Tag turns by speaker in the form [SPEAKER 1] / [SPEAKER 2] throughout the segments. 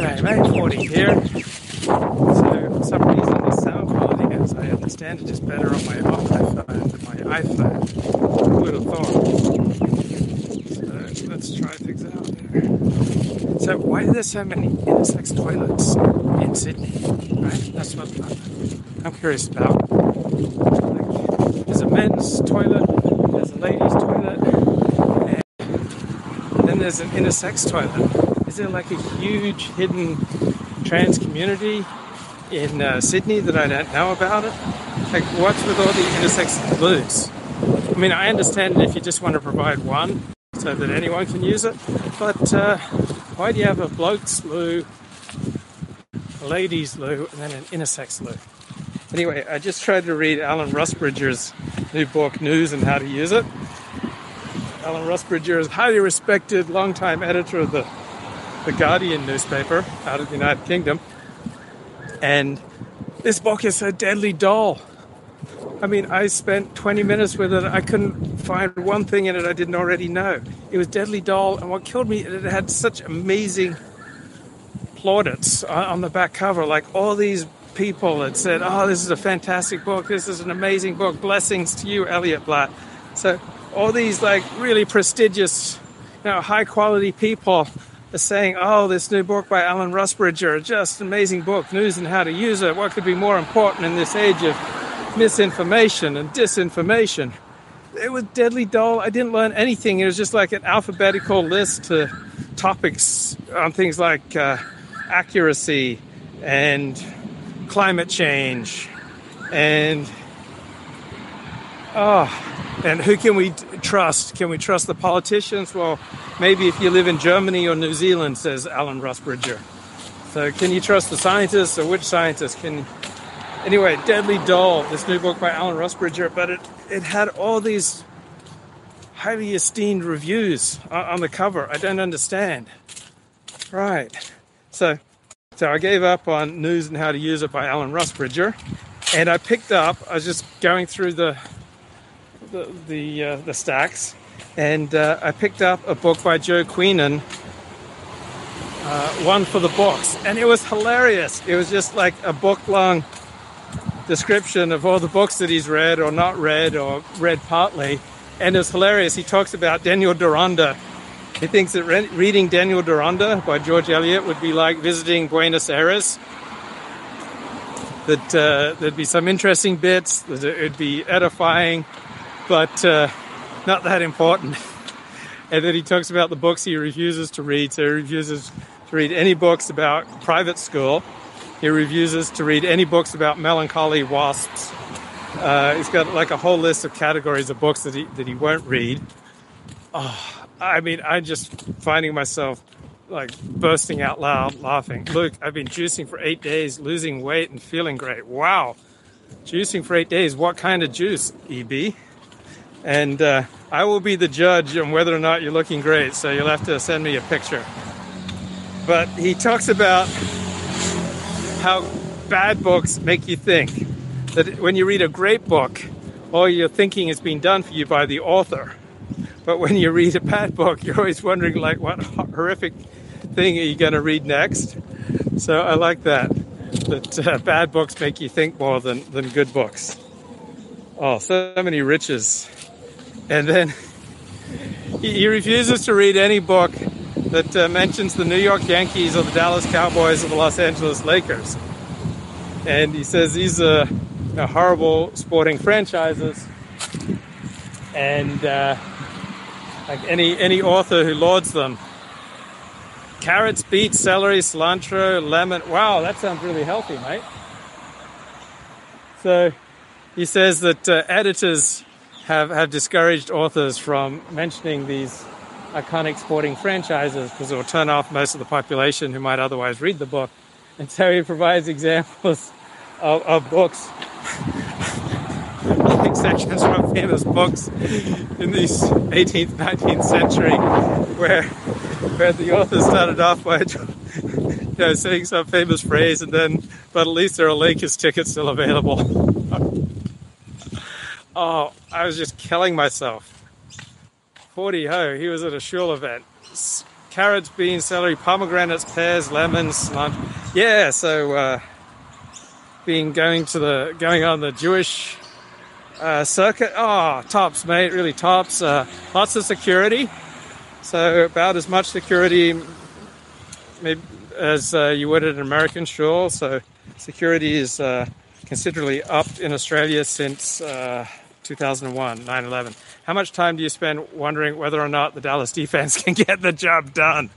[SPEAKER 1] G'day mate, Ford here. So for some reason the sound quality as I understand it is better on my iPhone than my iPhone. Who would have thought? So let's try things out. So why are there so many unisex toilets in Sydney? Right? That's what I'm curious about. Like, there's a men's toilet, there's a ladies' toilet, and then there's an intersex toilet is there like a huge hidden trans community in uh, Sydney that I don't know about it? Like, what's with all the intersex blues? I mean, I understand if you just want to provide one so that anyone can use it, but uh, why do you have a bloke's loo, a ladies' loo, and then an intersex loo? Anyway, I just tried to read Alan Rusbridger's new book, News and How to Use It. Alan Rusbridger is highly respected, longtime editor of the the Guardian newspaper out of the United Kingdom. And this book is so deadly dull. I mean, I spent 20 minutes with it. I couldn't find one thing in it I didn't already know. It was deadly dull, and what killed me, it had such amazing plaudits on the back cover. Like all these people had said, Oh, this is a fantastic book. This is an amazing book. Blessings to you, Elliot Blatt. So, all these like really prestigious, you know, high quality people saying, oh, this new book by Alan Rusbridger, just amazing book, News and How to Use It. What could be more important in this age of misinformation and disinformation? It was deadly dull. I didn't learn anything. It was just like an alphabetical list to topics on things like uh, accuracy and climate change and oh, and who can we trust? Can we trust the politicians? Well, maybe if you live in Germany or New Zealand, says Alan Rusbridger. So, can you trust the scientists or which scientists? Can anyway, Deadly Dull, this new book by Alan Rusbridger, but it it had all these highly esteemed reviews on the cover. I don't understand. Right. So, so I gave up on News and How to Use It by Alan Rusbridger, and I picked up. I was just going through the the the, uh, the stacks, and uh, I picked up a book by Joe Queenan, uh, one for the books, and it was hilarious. It was just like a book long description of all the books that he's read or not read or read partly, and it's hilarious. He talks about Daniel Deronda. He thinks that re- reading Daniel Deronda by George Eliot would be like visiting Buenos Aires. That uh, there'd be some interesting bits, that it'd be edifying, but uh, not that important. and then he talks about the books he refuses to read. So he refuses to read any books about private school. He refuses to read any books about melancholy wasps. Uh, he's got like a whole list of categories of books that he that he won't read. Oh, I mean, I'm just finding myself like bursting out loud laughing. Look, I've been juicing for eight days, losing weight and feeling great. Wow, juicing for eight days. What kind of juice, EB? And uh, I will be the judge on whether or not you're looking great. So you'll have to send me a picture. But he talks about how bad books make you think. That when you read a great book, all your thinking is being done for you by the author. But when you read a bad book, you're always wondering, like, what horrific thing are you going to read next? So I like that. That uh, bad books make you think more than, than good books. Oh, so many riches and then he refuses to read any book that uh, mentions the New York Yankees or the Dallas Cowboys or the Los Angeles Lakers. And he says these are horrible sporting franchises. And uh, like any any author who lauds them, carrots, beets, celery, cilantro, lemon. Wow, that sounds really healthy, mate. So he says that uh, editors have, have discouraged authors from mentioning these iconic sporting franchises because it will turn off most of the population who might otherwise read the book. And so he provides examples of, of books, like sections from famous books in the 18th, 19th century, where where the author started off by you know, saying some famous phrase, and then, but at least there are Lakers tickets still available. Oh, I was just killing myself. Ford ho, he was at a shul event. carrots, beans, celery, pomegranates, pears, lemons. Yeah, so uh, been going to the going on the Jewish uh, circuit. Oh, tops, mate, really tops. Uh, lots of security. So about as much security maybe, as uh, you would at an American shul. So security is uh, considerably upped in Australia since uh, 2001, 9/11. How much time do you spend wondering whether or not the Dallas defense can get the job done?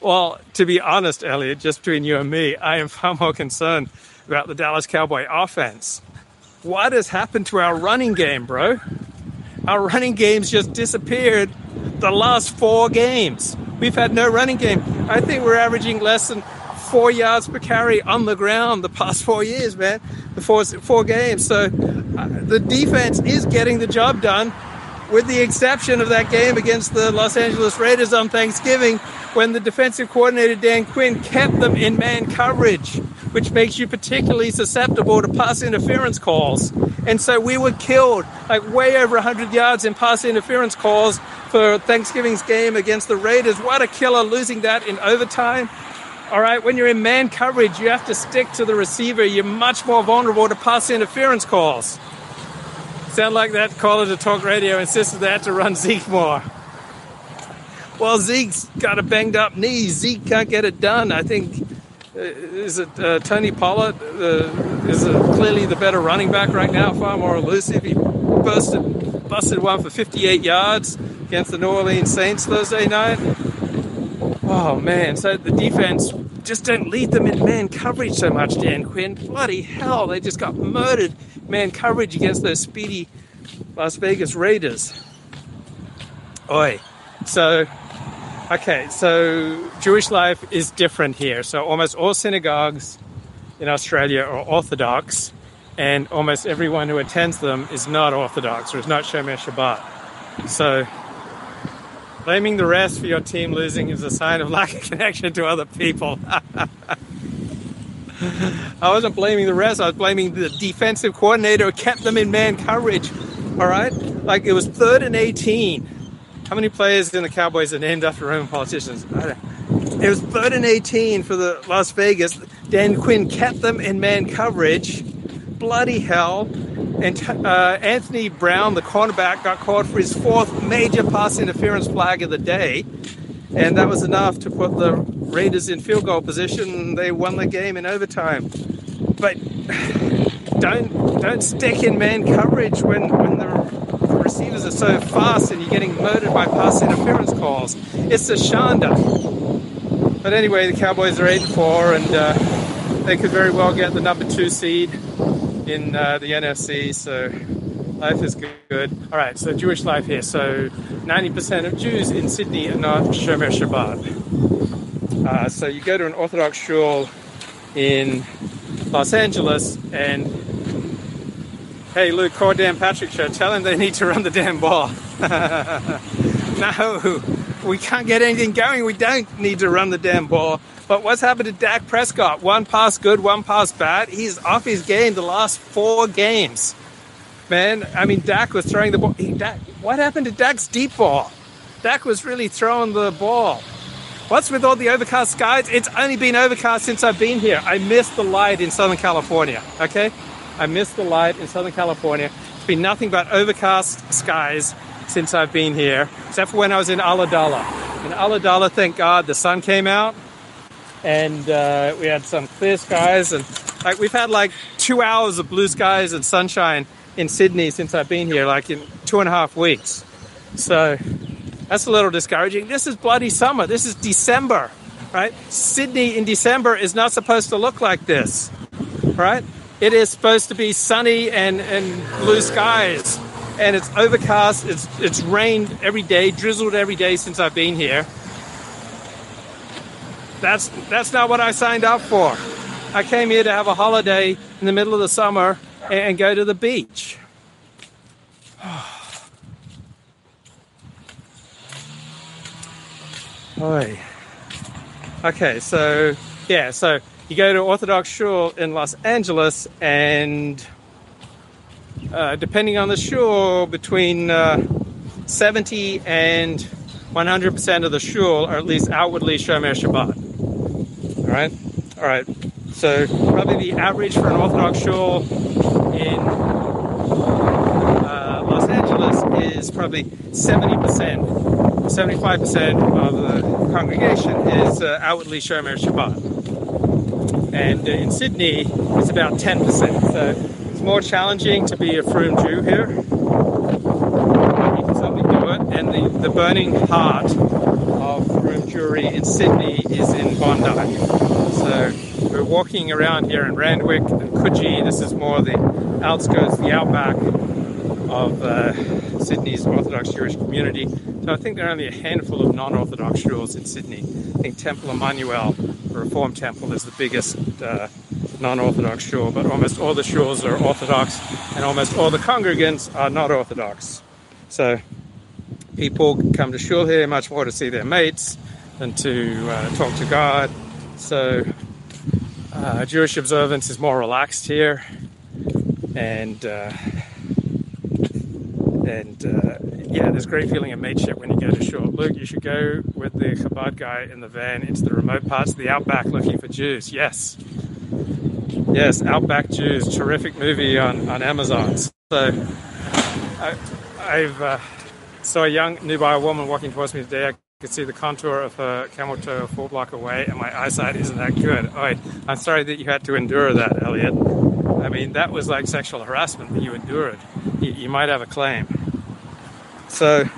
[SPEAKER 1] Well, to be honest, Elliot, just between you and me, I am far more concerned about the Dallas Cowboy offense. What has happened to our running game, bro? Our running game's just disappeared the last four games. We've had no running game. I think we're averaging less than four yards per carry on the ground the past four years, man. The four, four games. So uh, the defense is getting the job done, with the exception of that game against the Los Angeles Raiders on Thanksgiving, when the defensive coordinator Dan Quinn kept them in man coverage, which makes you particularly susceptible to pass interference calls. And so we were killed, like way over 100 yards in pass interference calls for Thanksgiving's game against the Raiders. What a killer losing that in overtime. All right, when you're in man coverage, you have to stick to the receiver. You're much more vulnerable to pass interference calls. Sound like that caller to talk radio insisted they had to run Zeke more. Well, Zeke's got a banged up knee. Zeke can't get it done. I think uh, is it uh, Tony Pollard uh, is clearly the better running back right now, far more elusive. He busted busted one for 58 yards against the New Orleans Saints Thursday night. Oh man, so the defense just don't lead them in man coverage so much, Dan Quinn. Bloody hell, they just got murdered man coverage against those speedy Las Vegas Raiders. Oi. So Okay, so Jewish life is different here. So almost all synagogues in Australia are Orthodox, and almost everyone who attends them is not Orthodox or is not Shomer Shabbat. So blaming the rest for your team losing is a sign of lack of connection to other people. I wasn't blaming the rest, I was blaming the defensive coordinator who kept them in man coverage. All right? Like it was third and 18 how many players in the Cowboys are named after Roman politicians? It was third and 18 for the Las Vegas. Dan Quinn kept them in man coverage. Bloody hell. And uh, Anthony Brown, the cornerback, got called for his fourth major pass interference flag of the day. And that was enough to put the Raiders in field goal position. They won the game in overtime. But don't don't stick in man coverage when, when the receivers are so fast and you're getting murdered by pass interference calls. It's a shanda. But anyway, the Cowboys are 8 and 4, and uh, they could very well get the number two seed in uh, the NFC. So life is good. All right, so Jewish life here. So 90% of Jews in Sydney are not Shomer Shabbat. Uh, so you go to an Orthodox shul in Los Angeles, and Hey, Luke, call Dan Patrick show. Tell him they need to run the damn ball. no, we can't get anything going. We don't need to run the damn ball. But what's happened to Dak Prescott? One pass good, one pass bad. He's off his game the last four games. Man, I mean, Dak was throwing the ball. He, Dak, what happened to Dak's deep ball? Dak was really throwing the ball. What's with all the overcast skies? It's only been overcast since I've been here. I missed the light in Southern California, okay? I missed the light in Southern California. It's been nothing but overcast skies since I've been here, except for when I was in Ulladulla. In Ulladulla, thank God, the sun came out and uh, we had some clear skies. And like we've had like two hours of blue skies and sunshine in Sydney since I've been here, like in two and a half weeks. So that's a little discouraging. This is bloody summer. This is December, right? Sydney in December is not supposed to look like this, right? It is supposed to be sunny and, and blue skies. And it's overcast. It's, it's rained every day, drizzled every day since I've been here. That's, that's not what I signed up for. I came here to have a holiday in the middle of the summer and, and go to the beach. Oi. Okay, so yeah, so you go to Orthodox shul in Los Angeles, and uh, depending on the shul, between uh, 70 and 100% of the shul are at least outwardly Shomer Shabbat. Right, all right. So probably the average for an Orthodox shul in uh, Los Angeles is probably 70%. 75% of the congregation is uh, outwardly Shomer Shabbat. And uh, in Sydney, it's about 10%. So it's more challenging to be a frum Jew here. You can do it. And the, the burning heart of frum Jewry in Sydney is in Bondi. So we're walking around here in Randwick and Coogee. This is more the outskirts, the outback of uh, Sydney's Orthodox Jewish community. So I think there are only a handful of non-Orthodox shuls in Sydney. I think Temple Emanuel, the Reformed Temple, is the biggest uh, non-Orthodox shul, but almost all the shuls are Orthodox, and almost all the congregants are not Orthodox. So people come to shul here much more to see their mates than to uh, talk to God. So uh, Jewish observance is more relaxed here, and uh, and uh, yeah, there's great feeling of mateship when you go to shul. Luke, you should go with the Chabad guy in the van into the remote parts of the outback looking for Jews. Yes, Yes, Outback Jews, terrific movie on, on Amazon. So I, have uh, saw a young nubile woman walking towards me today. I could see the contour of her camel toe a full block away, and my eyesight isn't that good. I'm sorry that you had to endure that, Elliot. I mean, that was like sexual harassment that you endured. You, you might have a claim. So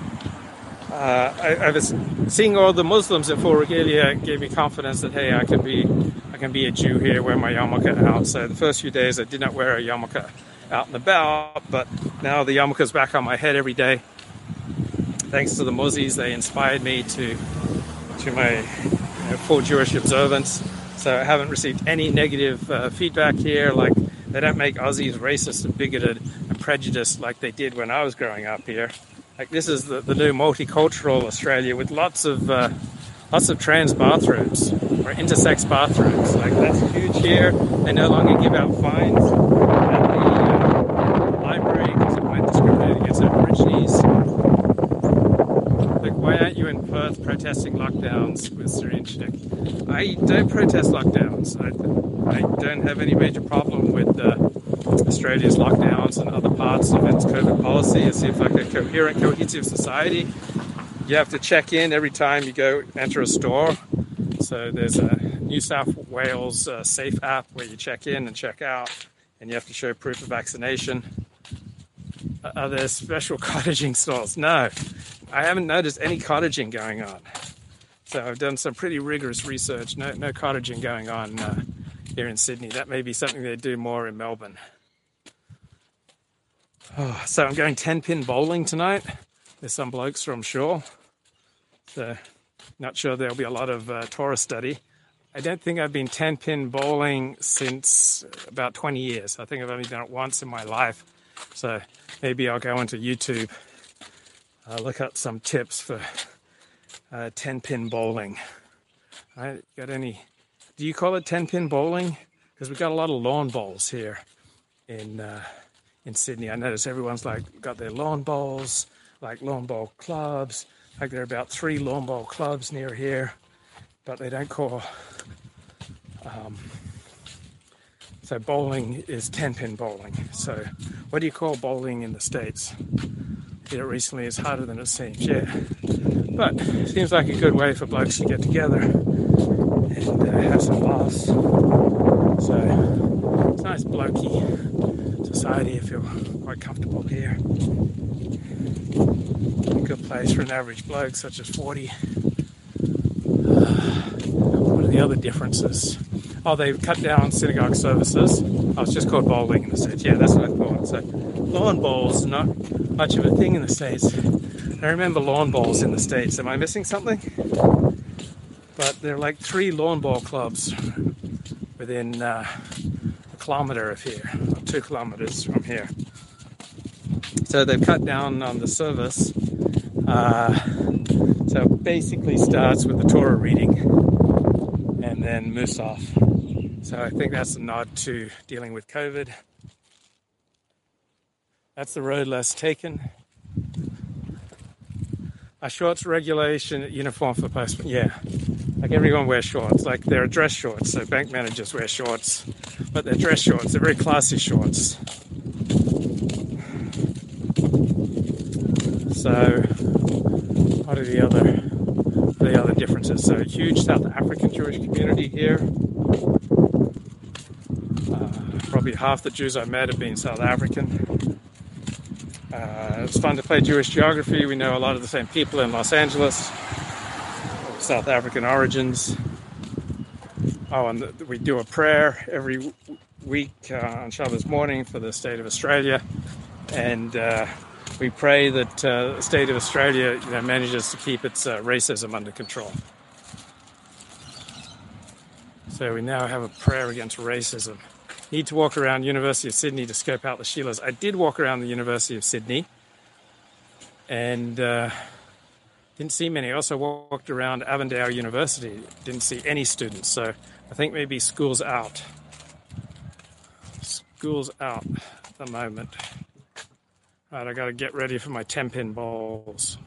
[SPEAKER 1] uh, I, I, was seeing all the Muslims at Full Regalia gave me confidence that hey, I could be I can be a Jew here, wear my yarmulke out. So the first few days I did not wear a yarmulke out and about, but now the yarmulke's back on my head every day. Thanks to the Muzzies, they inspired me to to my you know, full Jewish observance. So I haven't received any negative uh, feedback here. Like they don't make Aussies racist and bigoted and prejudiced like they did when I was growing up here. Like this is the, the new multicultural Australia with lots of uh, lots of trans bathrooms or intersex bathrooms. Like that's huge here. They no longer give out fines at the uh, library because it went discriminated against Aborigines. Like, why aren't you in Perth protesting lockdowns with Syrian I don't protest lockdowns. I, I don't have any major problem with uh, Australia's lockdowns and other parts of its COVID policy. It seems like a coherent, cohesive society you have to check in every time you go enter a store. So there's a New South Wales uh, Safe app where you check in and check out, and you have to show proof of vaccination. Are there special cottaging stores? No, I haven't noticed any cottaging going on. So I've done some pretty rigorous research. No, no cottaging going on uh, here in Sydney. That may be something they do more in Melbourne. Oh, so I'm going 10 pin bowling tonight. There's some blokes from Shore. So, not sure there'll be a lot of uh, Torah study. I don't think I've been 10 pin bowling since about 20 years. I think I've only done it once in my life. So, maybe I'll go onto YouTube, uh, look up some tips for uh, 10 pin bowling. I got any? Do you call it 10 pin bowling? Because we've got a lot of lawn bowls here in uh, in Sydney. I notice everyone's like got their lawn bowls, like lawn bowl clubs like there are about three lawn bowl clubs near here, but they don't call. Um, so bowling is 10 pin bowling. So what do you call bowling in the States? Did it recently is harder than it seems, yeah. But it seems like a good way for blokes to get together and uh, have some laughs. So it's nice blokey society. I feel quite comfortable here good place for an average bloke such as Ford. Uh, what are the other differences? Oh, they've cut down synagogue services. Oh, it's just called bowling in the States. Yeah, that's what I thought. So, lawn bowls not much of a thing in the States. I remember lawn bowls in the States. Am I missing something? But there are like three lawn ball clubs within uh, a kilometre of here, two kilometres from here. So they've cut down on the service uh, so basically starts with the Torah reading and then Musaf. So I think that's a nod to dealing with COVID. That's the road less taken. A shorts regulation uniform for postmen. Yeah. Like everyone wears shorts. Like there are dress shorts. So bank managers wear shorts. But they're dress shorts. They're very classy shorts. So what are the other the other differences? So huge South African Jewish community here. Uh, probably half the Jews I met have been South African. Uh, it's fun to play Jewish geography. We know a lot of the same people in Los Angeles, South African origins. Oh, and the, we do a prayer every week uh, on Shabbos morning for the state of Australia, and uh, we pray that uh, the state of Australia you know, manages to keep its uh, racism under control. So we now have a prayer against racism. Need to walk around University of Sydney to scope out the Sheilas. I did walk around the University of Sydney and uh, didn't see many. I also walked around Avondale University, didn't see any students. So I think maybe school's out. School's out at the moment. All right, I got to get ready for my 10 pin bowls.